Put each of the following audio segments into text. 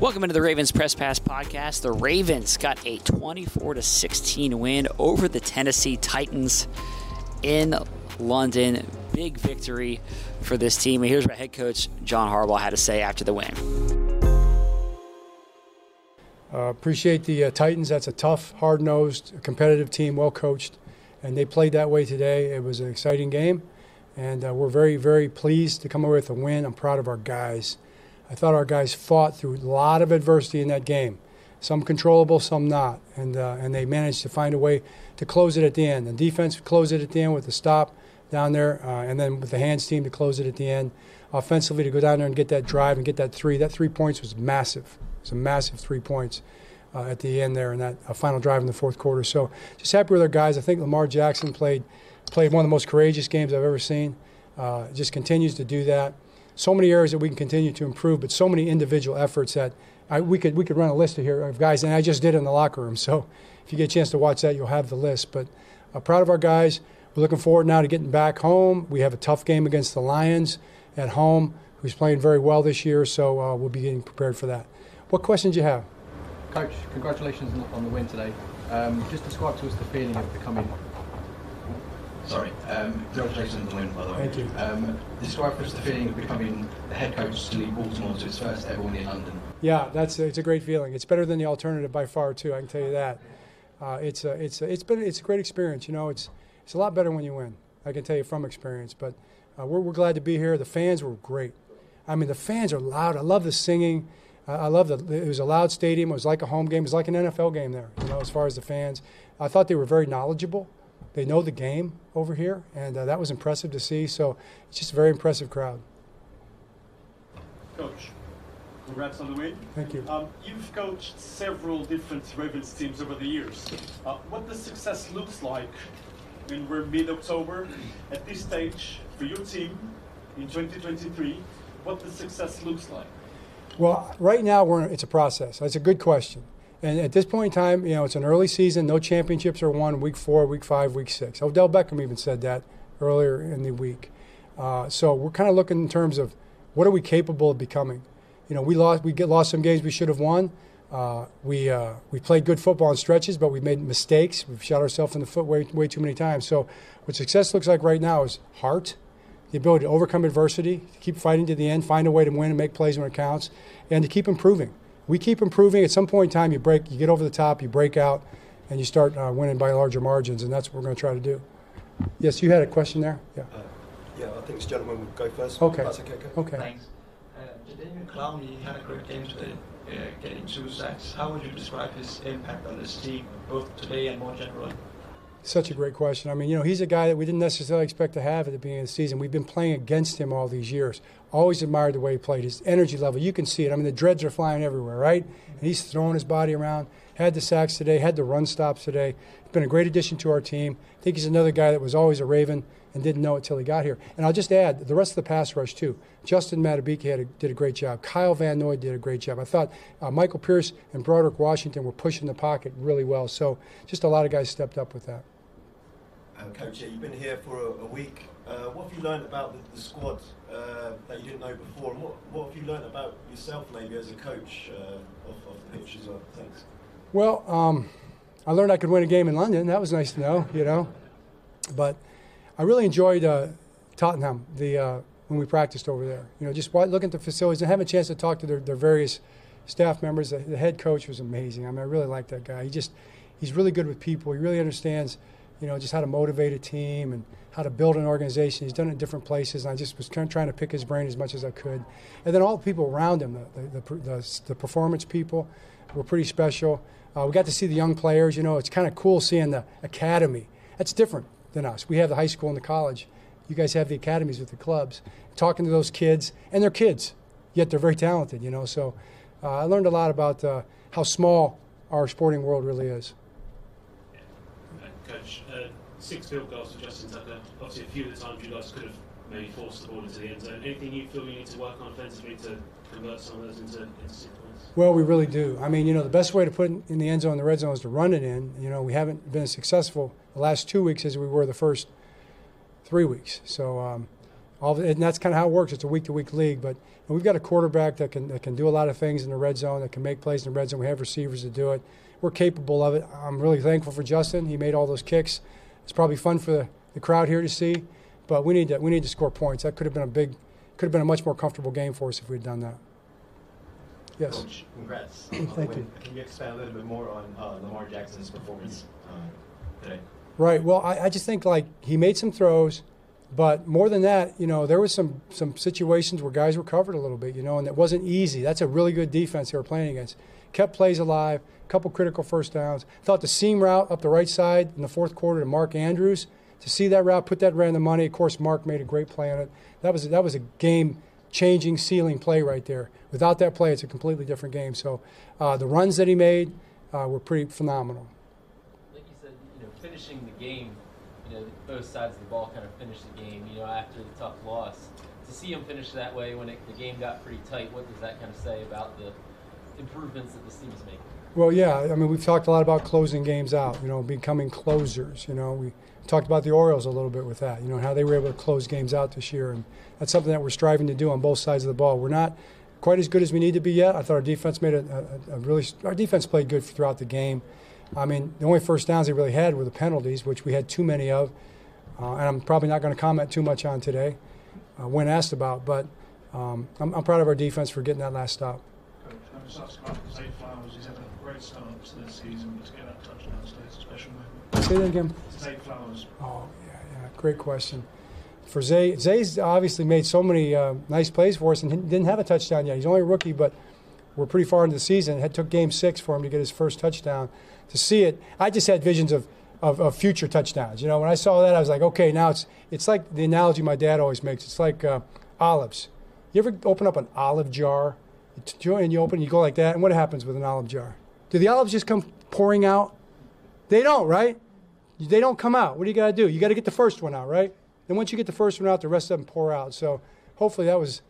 Welcome into the Ravens Press Pass podcast. The Ravens got a 24 to 16 win over the Tennessee Titans in London. Big victory for this team. And here's what head coach John Harbaugh had to say after the win. Uh, appreciate the uh, Titans. That's a tough, hard nosed, competitive team, well coached. And they played that way today. It was an exciting game. And uh, we're very, very pleased to come away with a win. I'm proud of our guys. I thought our guys fought through a lot of adversity in that game, some controllable, some not, and uh, and they managed to find a way to close it at the end. The defense closed it at the end with a stop down there, uh, and then with the hands team to close it at the end. Offensively, to go down there and get that drive and get that three. That three points was massive. It's a massive three points. Uh, at the end there in that uh, final drive in the fourth quarter. So just happy with our guys. I think Lamar Jackson played played one of the most courageous games I've ever seen. Uh, just continues to do that so many areas that we can continue to improve, but so many individual efforts that I, we could we could run a list of here of guys, and I just did in the locker room. So if you get a chance to watch that, you'll have the list. But uh, proud of our guys. We're looking forward now to getting back home. We have a tough game against the Lions at home, who's playing very well this year. So uh, we'll be getting prepared for that. What questions do you have? Coach, congratulations on the win today. Um, just describe to us the feeling of becoming Sorry. Um, congratulations on the win, by the way. Thank you. Um, describe for us the feeling of becoming the head coach to lead Baltimore to its first ever win in London. Yeah, that's it's a great feeling. It's better than the alternative by far, too. I can tell you that. Uh, it's a, it's a, it's been it's a great experience. You know, it's it's a lot better when you win. I can tell you from experience. But uh, we're we're glad to be here. The fans were great. I mean, the fans are loud. I love the singing. Uh, I love the. It was a loud stadium. It was like a home game. It was like an NFL game there. You know, as far as the fans, I thought they were very knowledgeable. They know the game over here, and uh, that was impressive to see. So it's just a very impressive crowd. Coach, congrats on the win. Thank you. Um, you've coached several different Ravens teams over the years. Uh, what the success looks like when we're mid-October at this stage for your team in 2023, what the success looks like? Well, right now we're it's a process. That's a good question. And at this point in time, you know, it's an early season. No championships are won week four, week five, week six. Odell Beckham even said that earlier in the week. Uh, so we're kind of looking in terms of what are we capable of becoming. You know, we lost we get lost some games we should have won. Uh, we uh, we played good football in stretches, but we made mistakes. We've shot ourselves in the foot way way too many times. So what success looks like right now is heart, the ability to overcome adversity, to keep fighting to the end, find a way to win and make plays when it counts, and to keep improving we keep improving. At some point in time, you break, you get over the top, you break out, and you start uh, winning by larger margins, and that's what we're going to try to do. Yes, you had a question there. Yeah. Uh, yeah, I think this gentleman would go first. Okay. That's okay. Okay. Thanks. Uh, Jadeveon Clowney had a great game today, uh, getting two sacks. How would you describe his impact on this team, both today and more generally? Such a great question. I mean, you know, he's a guy that we didn't necessarily expect to have at the beginning of the season. We've been playing against him all these years. Always admired the way he played. His energy level, you can see it. I mean, the dreads are flying everywhere, right? And he's throwing his body around. Had the sacks today, had the run stops today. He's been a great addition to our team. I think he's another guy that was always a Raven and didn't know it till he got here. And I'll just add the rest of the pass rush too. Justin Madubuike had a, did a great job. Kyle Van Noy did a great job. I thought uh, Michael Pierce and Broderick Washington were pushing the pocket really well. So just a lot of guys stepped up with that. Um, Coach, you've been here for a, a week. Uh, what have you learned about the, the squad uh, that you didn't know before, and what, what have you learned about yourself maybe as a coach uh, off, off the pitch as well? Thanks. Well, um, I learned I could win a game in London. That was nice to know, you know. But I really enjoyed uh, Tottenham. The uh, when we practiced over there. You know, just looking at the facilities and having a chance to talk to their, their various staff members. The, the head coach was amazing. I mean, I really like that guy. He just he's really good with people. He really understands, you know, just how to motivate a team and how to build an organization. He's done it in different places, and I just was trying to pick his brain as much as I could. And then all the people around him, the, the, the, the performance people, were pretty special. Uh, we got to see the young players. You know, it's kind of cool seeing the academy. That's different than us. We have the high school and the college. You guys have the academies with the clubs. Talking to those kids, and they're kids, yet they're very talented. You know, so uh, I learned a lot about uh, how small our sporting world really is. Uh, six field goals for Justin Tucker. Obviously, a few of the times you guys could have maybe forced the ball into the end zone. Anything you feel you need to work on offensively to convert some of those into, into six points? Well, we really do. I mean, you know, the best way to put in the end zone, the red zone, is to run it in. You know, we haven't been as successful the last two weeks as we were the first three weeks. So, um, all and that's kind of how it works. It's a week-to-week league, but we've got a quarterback that can that can do a lot of things in the red zone, that can make plays in the red zone. We have receivers to do it. We're capable of it. I'm really thankful for Justin. He made all those kicks. It's probably fun for the, the crowd here to see, but we need to we need to score points. That could have been a big, could have been a much more comfortable game for us if we had done that. Yes. Coach, congrats. Thank you. Can you expand a little bit more on uh, Lamar Jackson's performance uh, today? Right. Well, I, I just think like he made some throws. But more than that, you know, there was some some situations where guys were covered a little bit, you know, and it wasn't easy. That's a really good defense they were playing against. Kept plays alive, a couple critical first downs. Thought the seam route up the right side in the fourth quarter to Mark Andrews. To see that route, put that in the money. Of course, Mark made a great play on it. That was that was a game changing, sealing play right there. Without that play, it's a completely different game. So uh, the runs that he made uh, were pretty phenomenal. Like you said, you know, finishing the game you know, both sides of the ball kind of finished the game, you know, after the tough loss. To see him finish that way when it, the game got pretty tight, what does that kind of say about the improvements that this team is making? Well, yeah, I mean, we've talked a lot about closing games out, you know, becoming closers. You know, we talked about the Orioles a little bit with that, you know, how they were able to close games out this year. And that's something that we're striving to do on both sides of the ball. We're not quite as good as we need to be yet. I thought our defense made a, a, a really, our defense played good throughout the game. I mean, the only first downs they really had were the penalties, which we had too many of. Uh, and I'm probably not going to comment too much on today uh, when asked about, but um, I'm, I'm, proud of our defense for getting that last stop. Coach, I just asked about Zay Flowers. He's having a great start to this season. To get that touchdown today, it's a special moment. Say that again. Zay Flowers. Oh, yeah, yeah. Great question. For Zay, Zay's obviously made so many uh, nice plays for us and didn't have a touchdown yet. He's only a rookie, but we're pretty far into the season. It took game six for him to get his first touchdown. To see it, I just had visions of of, of, future touchdowns. You know, when I saw that, I was like, okay, now it's it's like the analogy my dad always makes. It's like uh, olives. You ever open up an olive jar, and you open, you go like that, and what happens with an olive jar? Do the olives just come pouring out? They don't, right? They don't come out. What do you got to do? You got to get the first one out, right? Then once you get the first one out, the rest of them pour out. So hopefully that was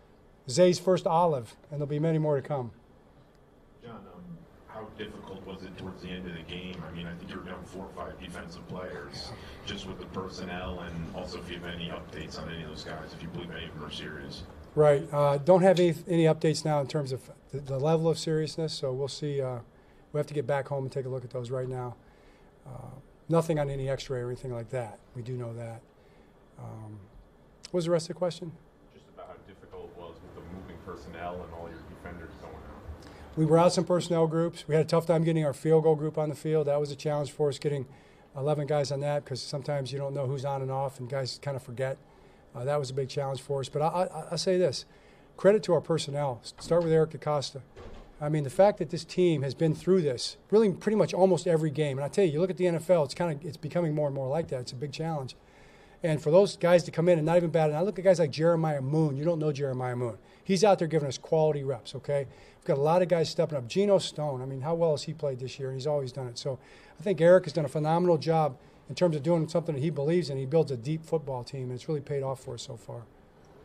Zay's first olive, and there'll be many more to come John, um, how difficult was it towards the end of the game? I mean, I think you're down four or five defensive players just with the personnel, and also if you have any updates on any of those guys, if you believe any of them are serious. Right. Uh, don't have any, any updates now in terms of the, the level of seriousness, so we'll see. Uh, we have to get back home and take a look at those right now. Uh, nothing on any x ray or anything like that. We do know that. Um, what was the rest of the question? Just about how difficult it was with the moving personnel and all your defenders going out. we were out some personnel groups. We had a tough time getting our field goal group on the field. That was a challenge for us getting 11 guys on that because sometimes you don't know who's on and off, and guys kind of forget. Uh, that was a big challenge for us. But I, I, I say this credit to our personnel. Start with Eric DeCosta. I mean, the fact that this team has been through this, really pretty much almost every game. And I tell you, you look at the NFL, it's kind of it's becoming more and more like that. It's a big challenge. And for those guys to come in and not even bat, and I look at guys like Jeremiah Moon. You don't know Jeremiah Moon. He's out there giving us quality reps, okay? We've got a lot of guys stepping up. Geno Stone, I mean, how well has he played this year? And he's always done it. So I think Eric has done a phenomenal job in terms of doing something that he believes in. He builds a deep football team, and it's really paid off for us so far.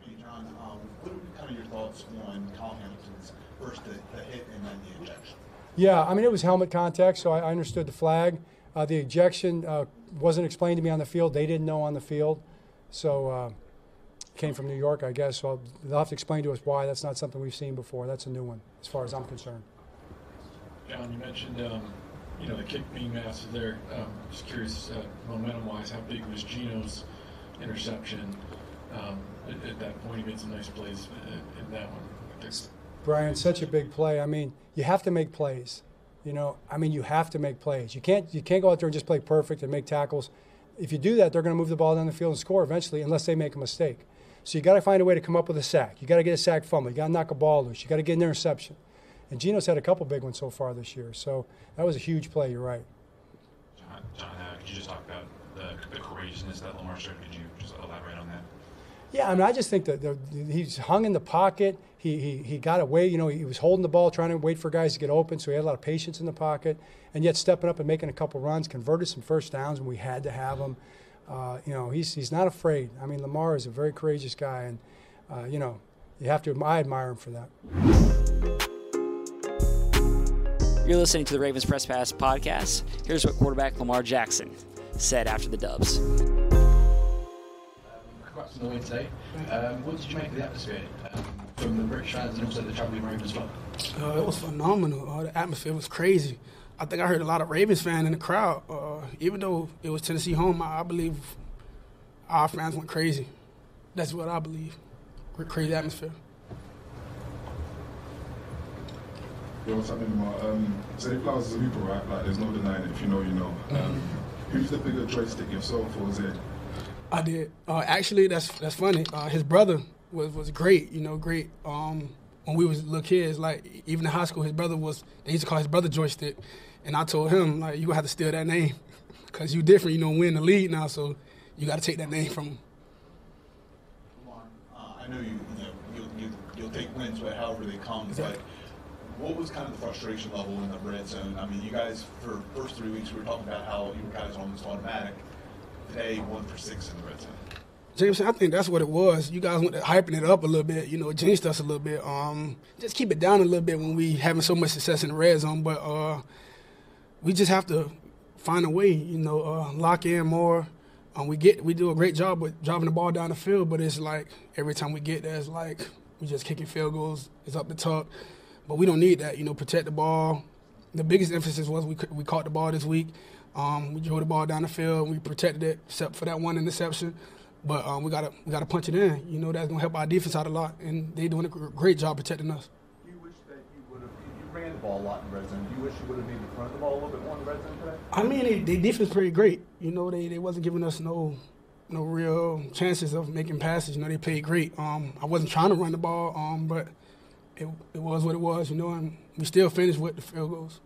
Hey, John, um, what are kind of your thoughts on Kyle Hamilton's first the, the hit and then the ejection? Yeah, I mean, it was helmet contact, so I, I understood the flag. Uh, the ejection uh, wasn't explained to me on the field. They didn't know on the field. So uh, came from New York, I guess. So they'll have to explain to us why. That's not something we've seen before. That's a new one, as far as I'm concerned. John, you mentioned um, you know the kick being massive there. Um, just curious, uh, momentum-wise, how big was Geno's interception? um, at, at, that point. He made some nice plays in, in that one. Brian, such a big play. I mean, you have to make plays. You know, I mean, you have to make plays. You can't you can't go out there and just play perfect and make tackles. If you do that, they're going to move the ball down the field and score eventually, unless they make a mistake. So you got to find a way to come up with a sack. You got to get a sack fumble. You got to knock a ball loose. You got to get an interception. And Geno's had a couple big ones so far this year. So that was a huge play. You're right. John, John uh, could you just talk about the, the courageousness that Lamar showed? Could you just elaborate on that? Yeah, I mean, I just think that he's hung in the pocket. He, he, he got away. You know, he was holding the ball, trying to wait for guys to get open, so he had a lot of patience in the pocket, and yet stepping up and making a couple runs, converted some first downs when we had to have them. Uh, you know, he's, he's not afraid. I mean, Lamar is a very courageous guy, and, uh, you know, you have to, I admire him for that. You're listening to the Ravens Press Pass podcast. Here's what quarterback Lamar Jackson said after the Dubs congrats on the win today. Um, what did you make of the atmosphere um, from the British fans and also the travelling Ravens as well? Uh, it was phenomenal. Uh, the atmosphere was crazy. I think I heard a lot of Ravens fans in the crowd. Uh, even though it was Tennessee home, I, I, believe our fans went crazy. That's what I believe. Crazy atmosphere. Yo, what's happening, Lamar? Um, Zay Flowers is a hooper, right? Like, there's no denying it. If you know, you know. Um, mm-hmm. Who's the bigger joystick, yourself or Zay? I did. Uh, actually, that's that's funny. Uh, his brother was was great. You know, great. Um, when we was little kids, like even in high school, his brother was. They used to call his brother joystick, and I told him like you gonna have to steal that name, cause you different. You know, win the lead now, so you got to take that name from him. Uh, I know you. You know, you'll, you, you'll take wins but however they come, exactly. but what was kind of the frustration level in the red zone? I mean, you guys for first three weeks we were talking about how you were guys almost automatic today, one for six in the red zone. Jameson, I think that's what it was. You guys went to hyping it up a little bit, you know, jinxed us a little bit. Um, just keep it down a little bit when we having so much success in the red zone. But uh, we just have to find a way, you know, uh, lock in more. Um, we get we do a great job with driving the ball down the field, but it's like every time we get there, it's like we just kicking field goals. It's up the top, but we don't need that. You know, protect the ball. The biggest emphasis was we we caught the ball this week. Um, we drove the ball down the field. We protected it, except for that one interception. But um, we gotta we gotta punch it in. You know that's gonna help our defense out a lot, and they're doing a great job protecting us. You wish that you would have you ran the ball a lot in red zone. Do you wish you would have maybe run the ball a little bit more in the red zone today? I mean, they, they defense pretty great. You know, they, they wasn't giving us no no real chances of making passes. You know, they played great. Um, I wasn't trying to run the ball, um, but it it was what it was. You know, and we still finished with the field goals.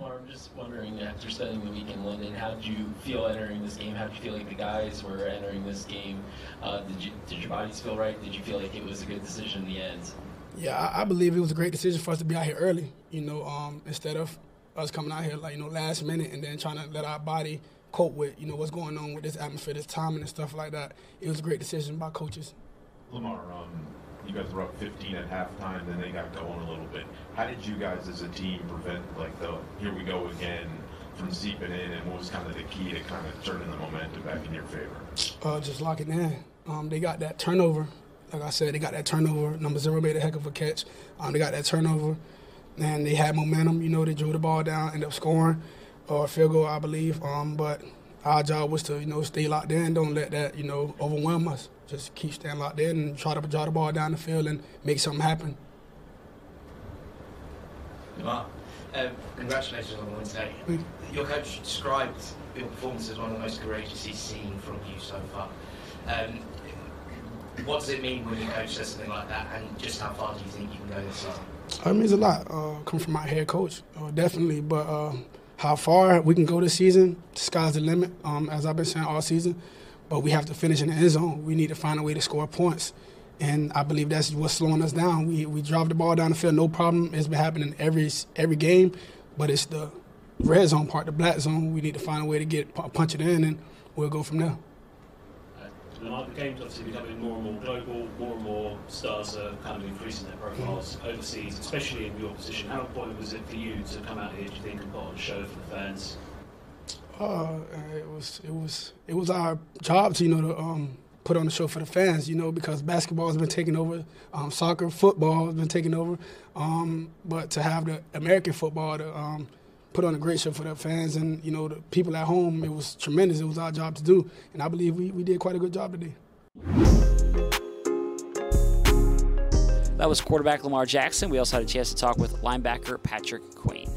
Well, I'm just wondering, after spending the week in London, how did you feel entering this game? How did you feel like the guys were entering this game? Uh, did, you, did your bodies feel right? Did you feel like it was a good decision in the end? Yeah, I, I believe it was a great decision for us to be out here early. You know, um, instead of us coming out here like you know last minute and then trying to let our body cope with you know what's going on with this atmosphere, this timing and stuff like that. It was a great decision by coaches. Lamar, um, you guys were up 15 at halftime, then they got going a little bit. How did you guys as a team prevent like the here we go again from seeping in, and what was kind of the key to kind of turning the momentum back in your favor? Uh, just lock it in. Um, they got that turnover. Like I said, they got that turnover. Number zero made a heck of a catch. Um, they got that turnover, and they had momentum. You know, they drew the ball down, ended up scoring, or field goal, I believe. Um, but our job was to you know stay locked in. Don't let that you know overwhelm us just keep staying locked in and try to draw the ball down the field and make something happen. Um, congratulations on the win today. Your coach described your performance as one of the most courageous he's seen from you so far. Um, what does it mean when your coach says something like that, and just how far do you think you can go this season? It means a lot. Uh, coming from my head coach, uh, definitely. But uh, how far we can go this season, the sky's the limit. Um, as I've been saying all season, but we have to finish in the end zone. We need to find a way to score points. And I believe that's what's slowing us down. We we drive the ball down the field, no problem. It's been happening every every game, but it's the red zone part, the black zone. We need to find a way to get punch it in, and we'll go from there. Uh, the game's obviously becoming more and more global. More and more stars are kind of increasing their profiles mm-hmm. overseas, especially in your position. How important was it for you to come out here, do you think, and put on a show for the fans? Uh, it was it was it was our job to you know to um, put on the show for the fans, you know, because basketball has been taking over, um, soccer, football has been taking over, um, but to have the American football to um, put on a great show for the fans and you know the people at home, it was tremendous. It was our job to do, and I believe we, we did quite a good job today. That was quarterback Lamar Jackson. We also had a chance to talk with linebacker Patrick Queen.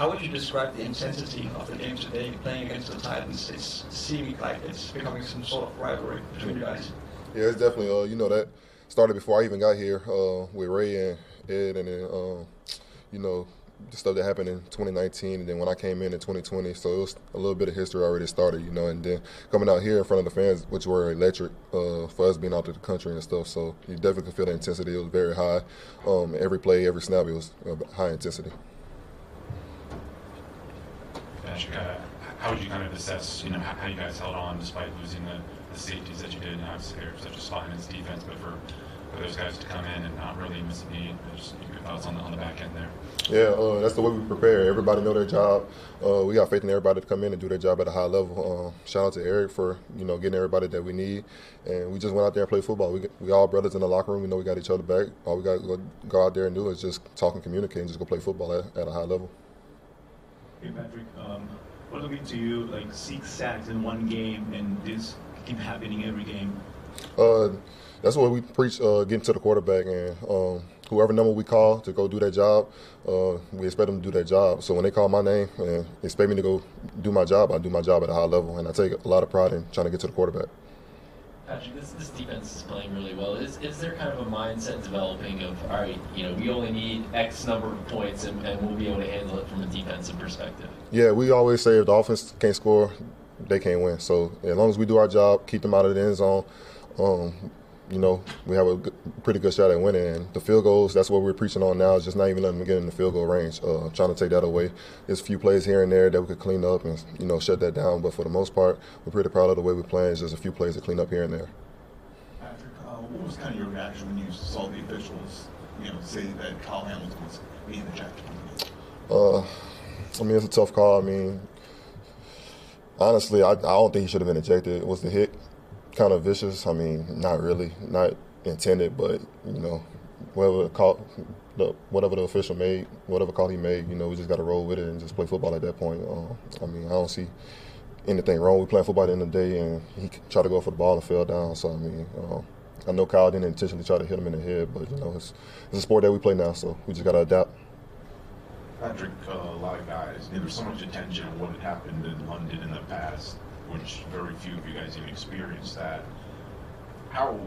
How would you describe the intensity of the game today, playing against the Titans? It's seeming like it's becoming some sort of rivalry between you guys. Yeah, it's definitely, uh, you know, that started before I even got here uh, with Ray and Ed, and then, uh, you know, the stuff that happened in 2019, and then when I came in in 2020, so it was a little bit of history already started, you know, and then coming out here in front of the fans, which were electric uh, for us being out to the country and stuff. So you definitely could feel the intensity. It was very high. Um, every play, every snap, it was uh, high intensity. Uh, how would you kind of assess, you know, how, you guys held on despite losing the, the safeties that you did? And obviously, they're such a spot in its defense, but for, for those guys to come in and not really miss a beat, just your thoughts on the, on the back end there. Yeah, uh, that's the way we prepare. Everybody know their job. Uh, we got faith in everybody to come in and do their job at a high level. Um, shout out to Eric for you know getting everybody that we need, and we just went out there and played football. We we all brothers in the locker room. We know we got each other back. All we got to go, go out there and do is just talk and communicate and just go play football at, at a high level. Hey Patrick, um, what it mean to you like six sacks in one game and this keep happening every game? Uh, that's what we preach, uh, getting to the quarterback and um, whoever number we call to go do that job, uh, we expect them to do that job. So when they call my name and expect me to go do my job, I do my job at a high level, and I take a lot of pride in trying to get to the quarterback. Patrick, this, this defense is playing really well. Is, is there kind of a mindset developing of, all right, you know, we only need X number of points and, and we'll be able to handle it from a defensive perspective? Yeah, we always say if the offense can't score, they can't win. So as long as we do our job, keep them out of the end zone, um, you know, we have a good, pretty good shot at winning. And the field goals, that's what we're preaching on now, is just not even letting them get in the field goal range. Uh, trying to take that away. There's a few plays here and there that we could clean up and, you know, shut that down. But for the most part, we're pretty proud of the way we're playing. It's just a few plays to clean up here and there. Patrick, uh, what was kind of your reaction when you saw the officials, you know, say that Kyle Hamilton was being ejected? Uh, I mean, it's a tough call. I mean, honestly, I, I don't think he should have been ejected. It Was the hit kind of vicious? I mean, not really, not intended, but you know, whatever the call, the, whatever the official made, whatever call he made, you know, we just got to roll with it and just play football at that point. Uh, I mean, I don't see anything wrong. We playing football at the end of the day, and he tried to go for the ball and fell down. So I mean, uh, I know Kyle didn't intentionally try to hit him in the head, but you know, it's, it's a sport that we play now, so we just got to adapt. Patrick, uh, a lot of guys, there was so much attention on what had happened in London in the past, which very few of you guys even experienced that. How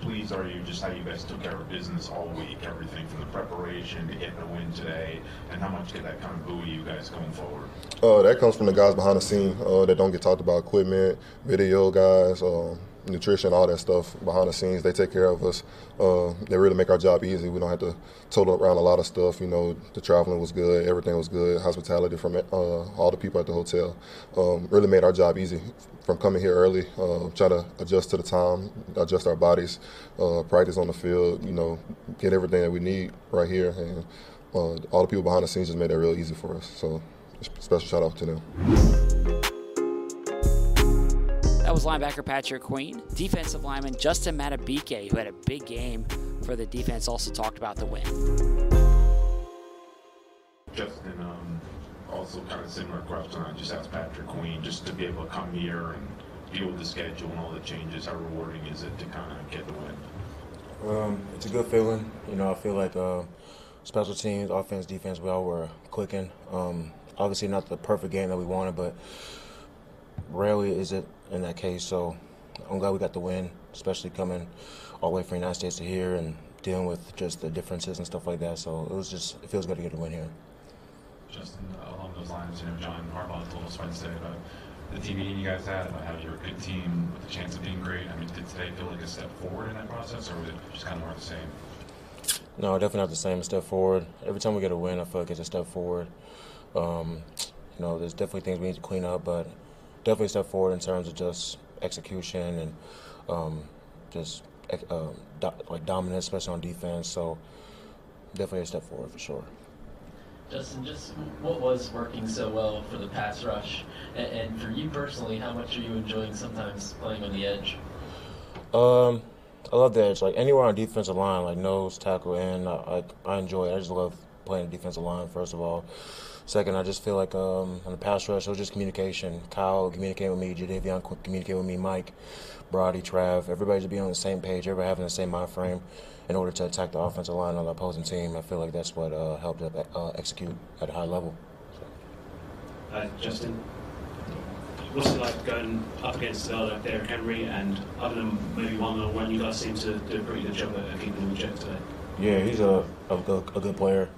pleased are you just how you guys took care of business all week, everything from the preparation to getting a win today, and how much did that kind of buoy you guys going forward? Uh, that comes from the guys behind the scene uh, that don't get talked about, equipment, video guys, um, nutrition, all that stuff behind the scenes. They take care of us. Uh, they really make our job easy. We don't have to total around a lot of stuff. You know, the traveling was good, everything was good. Hospitality from uh, all the people at the hotel um, really made our job easy. From coming here early, uh, try to adjust to the time, adjust our bodies, uh, practice on the field. You know, get everything that we need right here, and uh, all the people behind the scenes just made that real easy for us. So, special shout out to them. That was linebacker Patrick Queen. Defensive lineman Justin Madubuike, who had a big game for the defense, also talked about the win. Justin, um, also kind of similar question. I just asked Patrick Queen just to be able to come here and deal with the schedule and all the changes. How rewarding is it to kind of get the win? Um, it's a good feeling. You know, I feel like uh, special teams, offense, defense, we all were clicking. Um, obviously, not the perfect game that we wanted, but rarely is it in that case. So I'm glad we got the win, especially coming all the way from the United States to here and dealing with just the differences and stuff like that. So it was just, it feels good to get a win here. Justin, along those lines, you know, John Harbaugh told us Wednesday about the team meeting you guys had, about how you're a good team with a chance of being great. I mean, did today feel like a step forward in that process, or was it just kind of more the same? No, definitely not the same. A step forward. Every time we get a win, I feel like it's a step forward. Um, you know, there's definitely things we need to clean up, but definitely a step forward in terms of just execution and um, just uh, do, like dominance, especially on defense. So definitely a step forward for sure. Justin, just what was working so well for the pass rush, and, and for you personally, how much are you enjoying sometimes playing on the edge? Um, I love the edge. Like anywhere on defensive line, like nose, tackle, and I, I, I enjoy it. I just love playing the defensive line. First of all, Second, I just feel like um, on the pass rush, it was just communication. Kyle communicating with me, Jadeveon communicating with me, Mike, Brody, Trav. Everybody just be on the same page, everybody having the same mind frame in order to attack the offensive line on the opposing team. I feel like that's what uh, helped us uh, execute at a high level. Uh, Justin, what's it like going up against uh, like Derrick Henry and other than maybe one on one, you guys seem to do a pretty good job at keeping them in check today? Yeah, he's a, a, a good player.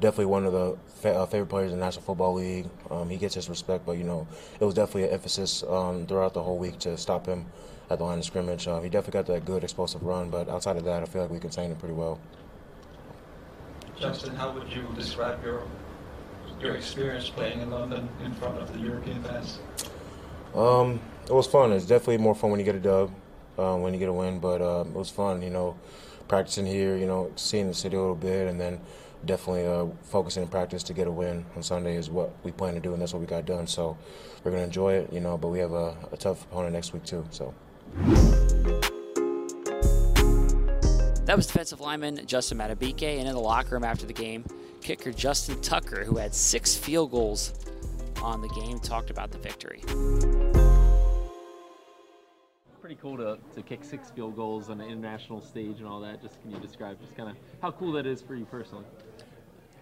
Definitely one of the fa- uh, favorite players in the National Football League. Um, he gets his respect, but you know, it was definitely an emphasis um, throughout the whole week to stop him at the line of scrimmage. Uh, he definitely got that good explosive run, but outside of that, I feel like we contained him pretty well. Justin, how would you describe your your experience playing in London in front of the European fans? Um, it was fun. It's definitely more fun when you get a dub, um, when you get a win. But um, it was fun, you know, practicing here, you know, seeing the city a little bit, and then definitely uh, focusing in practice to get a win on Sunday is what we plan to do, and that's what we got done. So we're gonna enjoy it, you know. But we have a, a tough opponent next week too. So. That was defensive lineman Justin Madubuike, and in the locker room after the game, kicker Justin Tucker, who had six field goals on the game, talked about the victory. Pretty cool to, to kick six field goals on an international stage and all that. Just can you describe just kind of how cool that is for you personally?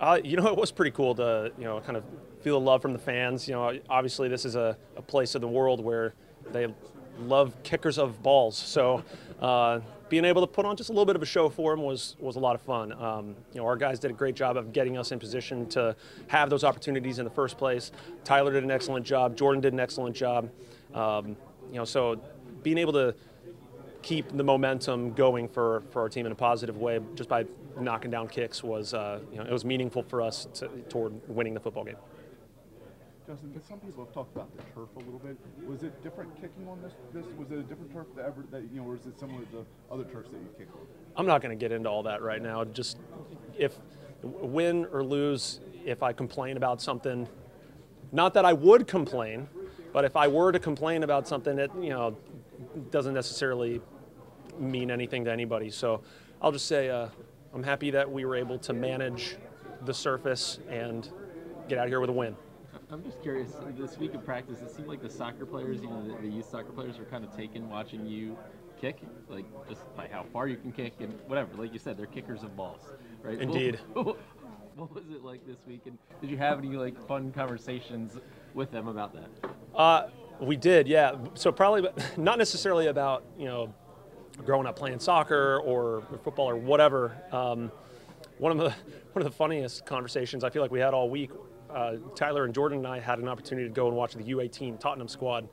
Uh, you know, it was pretty cool to you know kind of feel the love from the fans. You know, obviously this is a, a place of the world where they love kickers of balls. So uh, being able to put on just a little bit of a show for them was was a lot of fun. Um, you know, our guys did a great job of getting us in position to have those opportunities in the first place. Tyler did an excellent job. Jordan did an excellent job. Um, you know, so being able to keep the momentum going for, for our team in a positive way just by knocking down kicks was uh, you know it was meaningful for us to, toward winning the football game. Justin, some people have talked about the turf a little bit. Was it different kicking on this? This was it a different turf that ever that you know, or is it similar to the other turfs that you kicked on? I'm not going to get into all that right now. Just if win or lose, if I complain about something, not that I would complain, but if I were to complain about something, it you know doesn't necessarily mean anything to anybody. So I'll just say uh, I'm happy that we were able to manage the surface and get out here with a win. I'm just curious. This week of practice, it seemed like the soccer players, you know, the, the youth soccer players, were kind of taken watching you kick, like just by how far you can kick and whatever. Like you said, they're kickers of balls, right? Indeed. What, what was it like this week, and did you have any like fun conversations with them about that? Uh, we did, yeah. So probably not necessarily about you know growing up playing soccer or football or whatever. Um, one of the one of the funniest conversations I feel like we had all week uh, Tyler and Jordan and I had an opportunity to go and watch the U18 Tottenham squad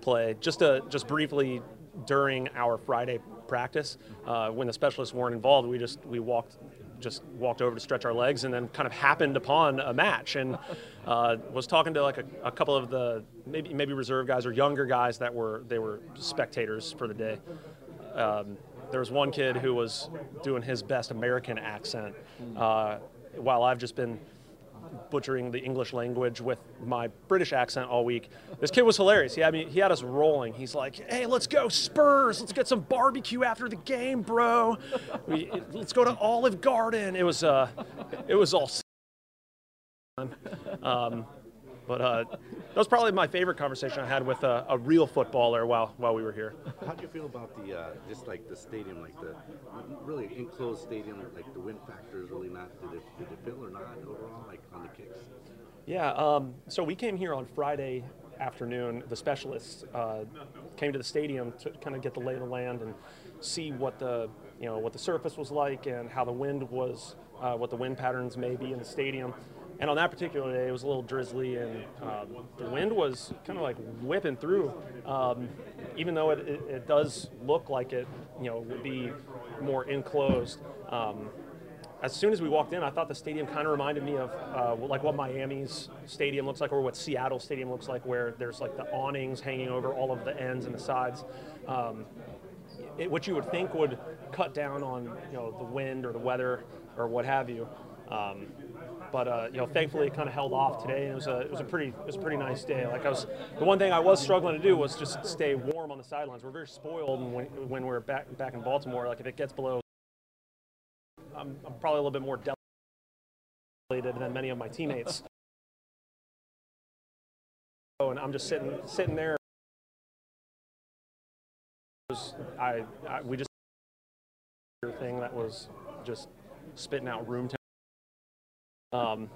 play just to, just briefly during our Friday practice uh, when the specialists weren't involved. We just we walked just walked over to stretch our legs and then kind of happened upon a match and uh, was talking to like a, a, couple of the maybe maybe reserve guys or younger guys that were they were spectators for the day. Um, there was one kid who was doing his best American accent, uh, while I've just been butchering the English language with my British accent all week. This kid was hilarious. He had me, he had us rolling. He's like, "Hey, let's go Spurs! Let's get some barbecue after the game, bro. We, let's go to Olive Garden." It was uh, it was all. Um, but uh, that was probably my favorite conversation I had with a, a, real footballer while while we were here. How do you feel about the uh, just like the stadium, like the really enclosed stadium, like the wind factor is really not did it did it feel or not overall, like on the kicks? Yeah. Um, so we came here on Friday afternoon. The specialists uh, came to the stadium to kind of get the lay of the land and see what the you know what the surface was like and how the wind was, uh, what the wind patterns may be in the stadium. And on that particular day, it was a little drizzly, and um, the wind was kind of like whipping through. Um, even though it, it, it, does look like it, you know, would be more enclosed. Um, as soon as we walked in, I thought the stadium kind of reminded me of uh, like what Miami's stadium looks like, or what Seattle Stadium looks like, where there's like the awnings hanging over all of the ends and the sides. Um, it, what you would think would cut down on you know the wind or the weather or what have you. Um, but uh, you know, thankfully, it kind of held off today, and it was a it was a pretty it was a pretty nice day. Like I was, the one thing I was struggling to do was just stay warm on the sidelines. We're very spoiled when when we're back back in Baltimore. Like if it gets below, I'm, I'm probably a little bit more delicate than many of my teammates. and I'm just sitting sitting there. I, I we just thing that was just spitting out room temp. Um,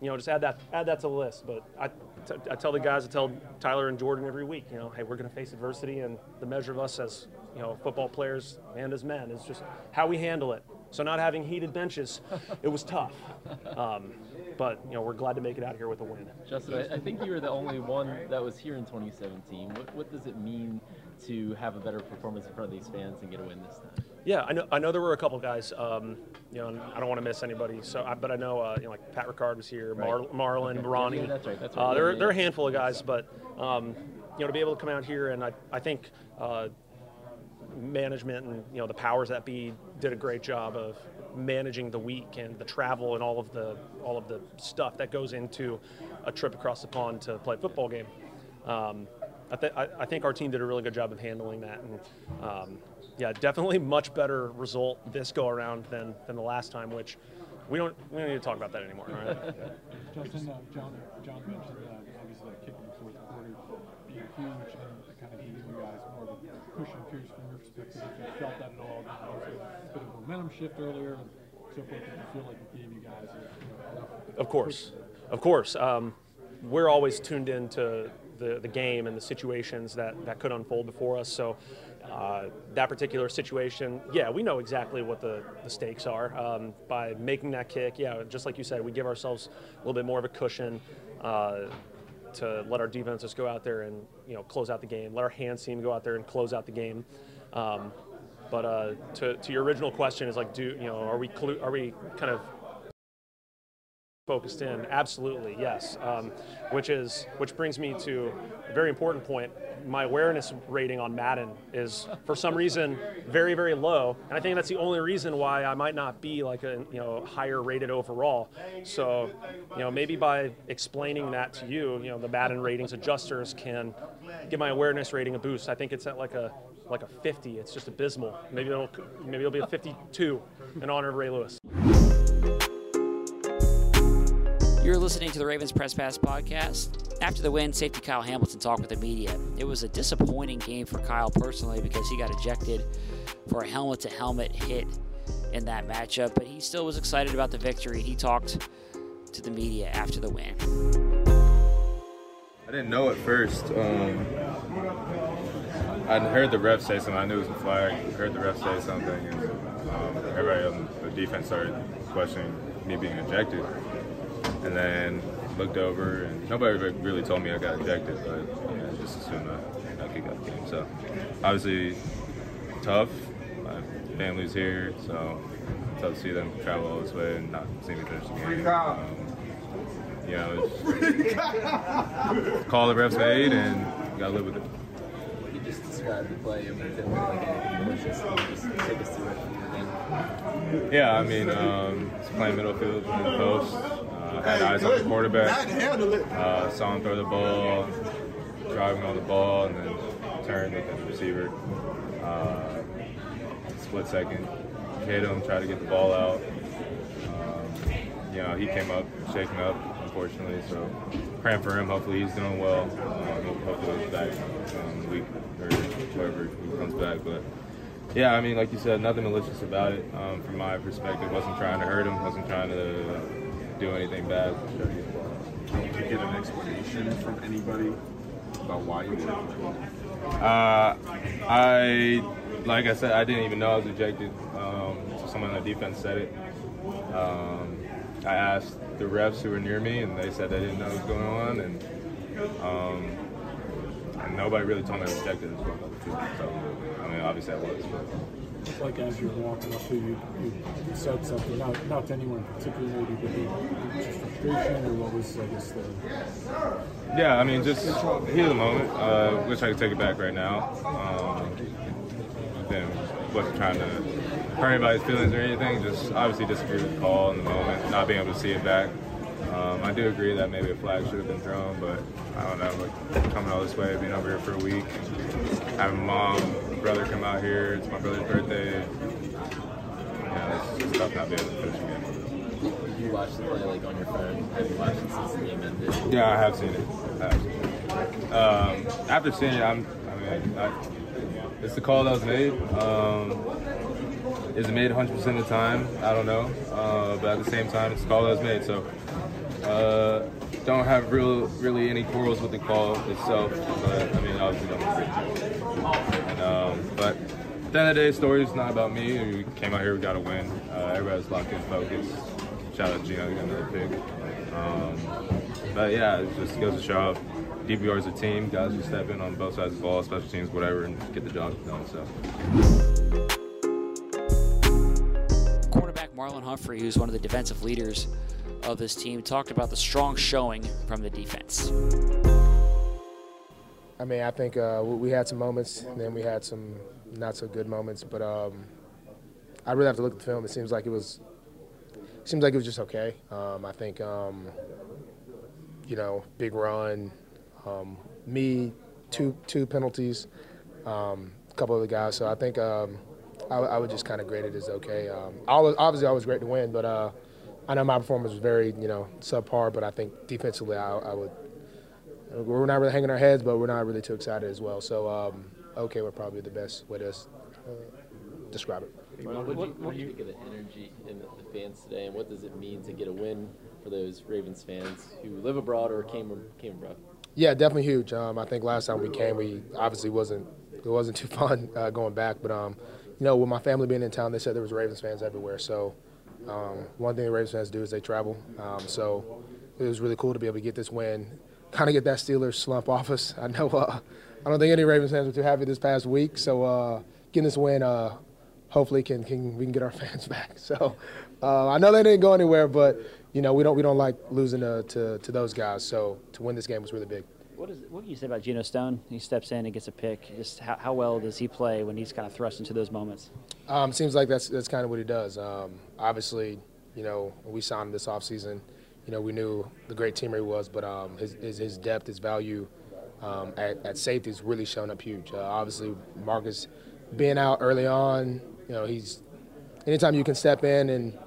you know, just add that add that to the list. But I, t- I tell the guys, I tell Tyler and Jordan every week, you know, hey, we're going to face adversity, and the measure of us as you know football players and as men is just how we handle it. So not having heated benches, it was tough. Um, but you know, we're glad to make it out here with a win. Justin, I, I think you were the only one that was here in 2017. What, what does it mean to have a better performance in front of these fans and get a win this time? Yeah, I know. I know there were a couple guys. Um, you know, I don't want to miss anybody. So, I, but I know, uh, you know, like Pat Ricard was here, Mar- Right. Marlon, Okay. Ronnie. Yeah, that's right, that's right. Uh, Yeah, there, yeah, there are a handful of guys, but um, you know, to be able to come out here and I, I think uh, management and you know the powers that be did a great job of managing the week and the travel and all of the all of the stuff that goes into a trip across the pond to play a football game. Um, I, th- I, I think our team did a really good job of handling that, and um, yeah, definitely much better result this go around than, than the last time, which we don't we don't need to talk about that anymore. Right? Justin, uh, John, John mentioned uh, obviously that kick in the fourth quarter being huge and kind of giving you guys more of a cushion. Curious from your perspective if you felt that at all. Was a bit of a momentum shift earlier and so forth. Did you feel like it gave you guys you know, Of course, of course. Um, we're always tuned into the, the game and the situations that, that could unfold before us. So uh, that particular situation, yeah, we know exactly what the, the stakes are. Um, by making that kick, yeah, just like you said, we give ourselves a little bit more of a cushion. Uh, to let our defenses go out there and you know close out the game. Let our hands team go out there and close out the game. Um, but uh, to, to your original question is like, do you know, are we are we kind of focused in? Absolutely, yes. Um, which is which brings me to a very important point. My awareness rating on Madden is for some reason very very low, and I think that's the only reason why I might not be like a you know higher rated overall. So you know maybe by explaining that to you, you know the Madden ratings adjusters can give my awareness rating a boost. I think it's at like a like a 50. It's just abysmal. Maybe it'll maybe it'll be a 52 in honor of Ray Lewis. You're listening to the Ravens Press Pass podcast. After the win, safety Kyle Hamilton talked with the media. It was a disappointing game for Kyle personally because he got ejected for a helmet to helmet hit in that matchup, but he still was excited about the victory. He talked to the media after the win. I didn't know at first. Um, I heard the ref say something. I knew it was a flag. I heard the ref say something, and um, everybody on the defense started questioning me being ejected. And then looked over, and nobody really told me I got ejected, but you know, just assumed I, I kicked out the game. So obviously tough. My family's here, so tough to see them travel all this way and not see me finish the game. Um, you know, it's call the refs made, and you gotta live with it. You just described the play. It didn't look like anything malicious. Just take us through it? Yeah, I mean, um, it's playing middle field in the post. Uh, had eyes on the quarterback. Uh, saw him throw the ball, driving on the ball, and then turned with the receiver. Uh, split second, hit him, tried to get the ball out. Um, you know, he came up shaken up, unfortunately. So praying for him. Hopefully, he's doing well. Um, hopefully, he's back um, week or wherever he comes back. But yeah, I mean, like you said, nothing malicious about it. Um, from my perspective, wasn't trying to hurt him, wasn't trying to do anything bad. Did you get an explanation from anybody about why you were? Uh, I, like I said, I didn't even know I was ejected. Um, so someone on the defense said it. Um, I asked the refs who were near me, and they said they didn't know what was going on, and um, and nobody really told me I was ejected as well. So, I mean, obviously I was, but. Like as you're walking up to you, you said something, not, not to anyone particularly, but maybe just frustration or what was, I guess, the. Yeah, I mean, just of the moment. Uh, wish I could take it back right now. Um, then wasn't trying to hurt anybody's feelings or anything. Just obviously disagree with the call in the moment, not being able to see it back. Um, I do agree that maybe a flag should have been thrown, but I don't know. Like coming all this way, being over here for a week, having mom, brother come out here. It's my brother's birthday. Yeah, it's, tough not being able to finish the game. You watch the play like on your phone? Have you watched it since the game ended? Yeah, I have seen it. I have seen it. Um, after seeing it, I'm, I mean, I, it's the call that was made. Um, is it made 100% of the time? I don't know. Uh, but at the same time, it's the call that was made. So uh, don't have real, really any quarrels with the call itself. But I mean, obviously don't agree. Um, but at the end of the day, story is not about me. We came out here, we got to win. Uh, everybody's locked in, focused. Shout out to Geno, got another pick. Um, but yeah, it just goes to show how DBR is a team. Guys will step in on both sides of the ball, special teams, whatever, and get the job done. So. Cornerback Marlon Humphrey, who's one of the defensive leaders of this team, talked about the strong showing from the defense. I mean, I think uh, we had some moments, and then we had some not so good moments. But um, I really have to look at the film. It seems like it was, seems like it was just okay. Um, I think, um, you know, big run, um, me, two two penalties, um, a couple of the guys. So I think um, I, I, would just kind of grade it as okay. Um, obviously, I was great to win, but uh, I know my performance was very, you know, subpar. But I think defensively, I, I would we're not really hanging our heads, but we're not really too excited as well. So, um, okay, we're probably the best way to uh, describe it. What, what, what, what do you think of the energy in the, the, fans today, and what does it mean to get a win for those Ravens fans who live abroad or came came abroad? Yeah, definitely huge. Um, I think last time we came, we obviously wasn't it wasn't too fun uh, going back, but um, you know, with my family being in town, they said there was Ravens fans everywhere. So um, one thing the Ravens fans do is they travel. Um, so it was really cool to be able to get this win kind of get that Steelers slump off us. I know uh, I don't think any Ravens fans were too happy this past week. So uh, getting this win, uh, hopefully, can, can we can get our fans back. So uh, I know they didn't go anywhere, but you know we don't we don't like losing to, to, to those guys. So to win this game was really big. What, is, what can you say about Geno Stone? He steps in and gets a pick. Just how, how well does he play when he's kind of thrust into those moments? Um, seems like that's that's kind of what he does. Um, obviously, you know, we signed him this offseason – you know, we knew the great teamer he was, but um, his, his, his, depth, his value um, at, at safety has really shown up huge. Uh, obviously, Marcus being out early on, you know, he's anytime you can step in and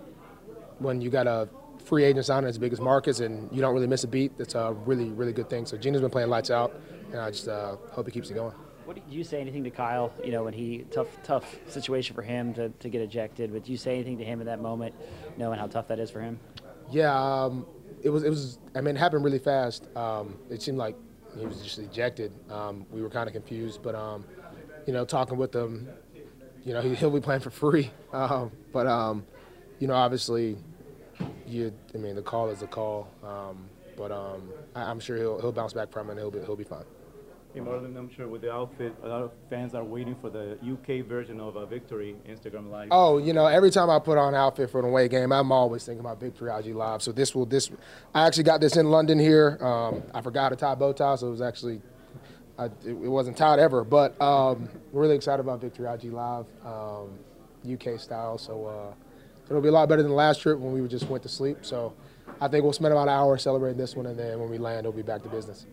when you got a free agent signing as big as Marcus and you don't really miss a beat, that's a really, really good thing. So Geno's been playing lights out, and I just uh, hope he keeps it going. What did you say anything to Kyle? You know, when he tough tough situation for him to, to get ejected. But do you say anything to him in that moment, knowing how tough that is for him? Yeah, um, it was. It was. I mean, it happened really fast. Um, it seemed like he was just ejected. Um, we were kind of confused, but um, you know, talking with him, you know, he, will be playing for free. Um, but um, you know, obviously, you. I mean, the call is a call. But I, am sure he'll he'll bounce back from it. and He'll be he'll be fine. Hey Marlon, I'm sure with the outfit, a lot of fans are waiting for the UK version of a Victory Instagram Live. Oh, you know, every time I put on outfit for an away game, I'm always thinking about Victory IG Live. So this will this, I actually got this in London here. Um, I forgot to tie bow tie, so it was actually, I, it, it, wasn't tied ever. But um, we're really excited about Victory IG Live, um, UK style. So uh, it'll be a lot better than the last trip when we just went to sleep. So I think we'll spend about an hour celebrating this one, and then when we land, it'll be back to business.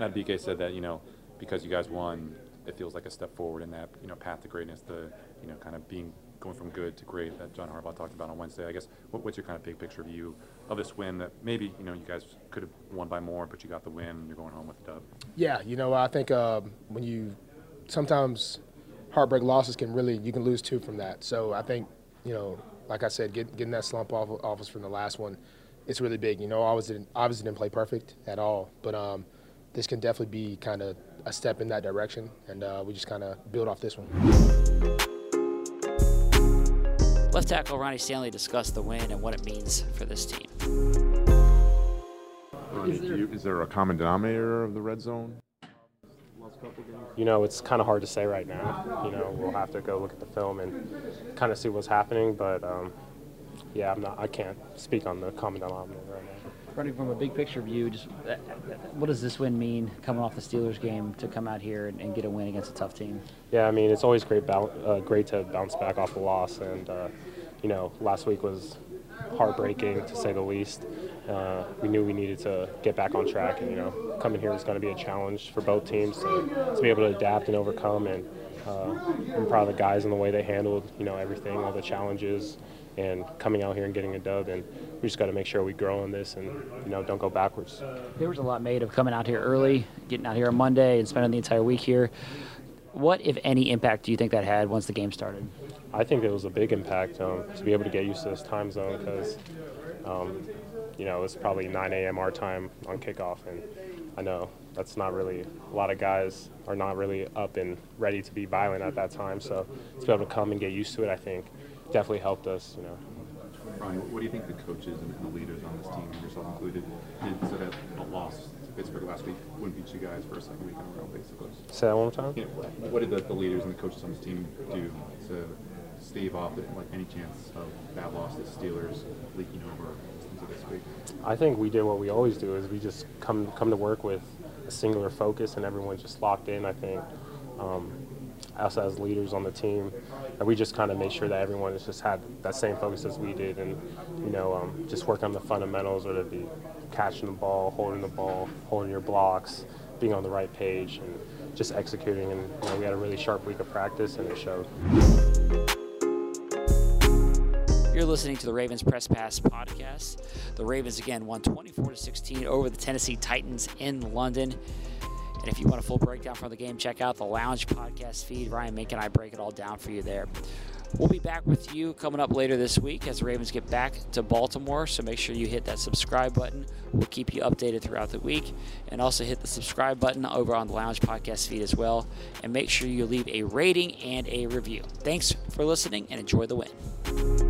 Matt BK said that you know because you guys won, it feels like a step forward in that you know path to greatness. The you know kind of being going from good to great that John Harbaugh talked about on Wednesday. I guess what, what's your kind of big picture view of this win that maybe you know you guys could have won by more, but you got the win and you're going home with the dub. Yeah, you know I think um, when you sometimes heartbreak losses can really you can lose two from that. So I think you know like I said, get, getting that slump off, off us from the last one, it's really big. You know, I didn't, obviously didn't play perfect at all, but um, this can definitely be kind of a step in that direction, and uh, we just kind of build off this one. Left tackle Ronnie Stanley discussed the win and what it means for this team. Ronnie, is, there, you, is there a common denominator of the red zone? You know, it's kind of hard to say right now. You know, we'll have to go look at the film and kind of see what's happening. But um, yeah, I'm not. I can't speak on the common denominator right now running from a big picture view, just uh, what does this win mean coming off the Steelers game to come out here and, and get a win against a tough team? Yeah, I mean it's always great, uh, great to bounce back off a loss, and uh, you know last week was heartbreaking to say the least. Uh, we knew we needed to get back on track, and you know coming here is going to be a challenge for both teams to, to be able to adapt and overcome. And uh, I'm proud of the guys and the way they handled you know everything, all the challenges and coming out here and getting a dub. And we just got to make sure we grow on this and you know don't go backwards. There was a lot made of coming out here early, getting out here on Monday, and spending the entire week here. What, if any, impact do you think that had once the game started? I think it was a big impact um, to be able to get used to this time zone because, um, you know, it's probably 9 a.m. our time on kickoff, and I know that's not really a lot of guys are not really up and ready to be violent at that time. So to be able to come and get used to it, I think definitely helped us. You know. Ryan, what do you think the coaches and the leaders on this team, yourself included, did so that a loss to Pittsburgh last week wouldn't beat you guys for a second week in a row, basically? Say that one more time. You know, what did the, the leaders and the coaches on this team do to stave off the, like any chance of that loss to the Steelers leaking over into this week? I think we did what we always do is we just come come to work with a singular focus and everyone's just locked in. I think um, us as leaders on the team, that we just kind of made sure that everyone has just had that same focus as we did, and you know, um, just work on the fundamentals, whether it be catching the ball, holding the ball, holding your blocks, being on the right page, and just executing. And you know, we had a really sharp week of practice, and it showed. You're listening to the Ravens Press Pass podcast. The Ravens again won 24 to 16 over the Tennessee Titans in London. And if you want a full breakdown from the game, check out the Lounge podcast feed. Ryan Mink and I break it all down for you there. We'll be back with you coming up later this week as the Ravens get back to Baltimore. So make sure you hit that subscribe button. We'll keep you updated throughout the week. And also hit the subscribe button over on the Lounge podcast feed as well. And make sure you leave a rating and a review. Thanks for listening and enjoy the win.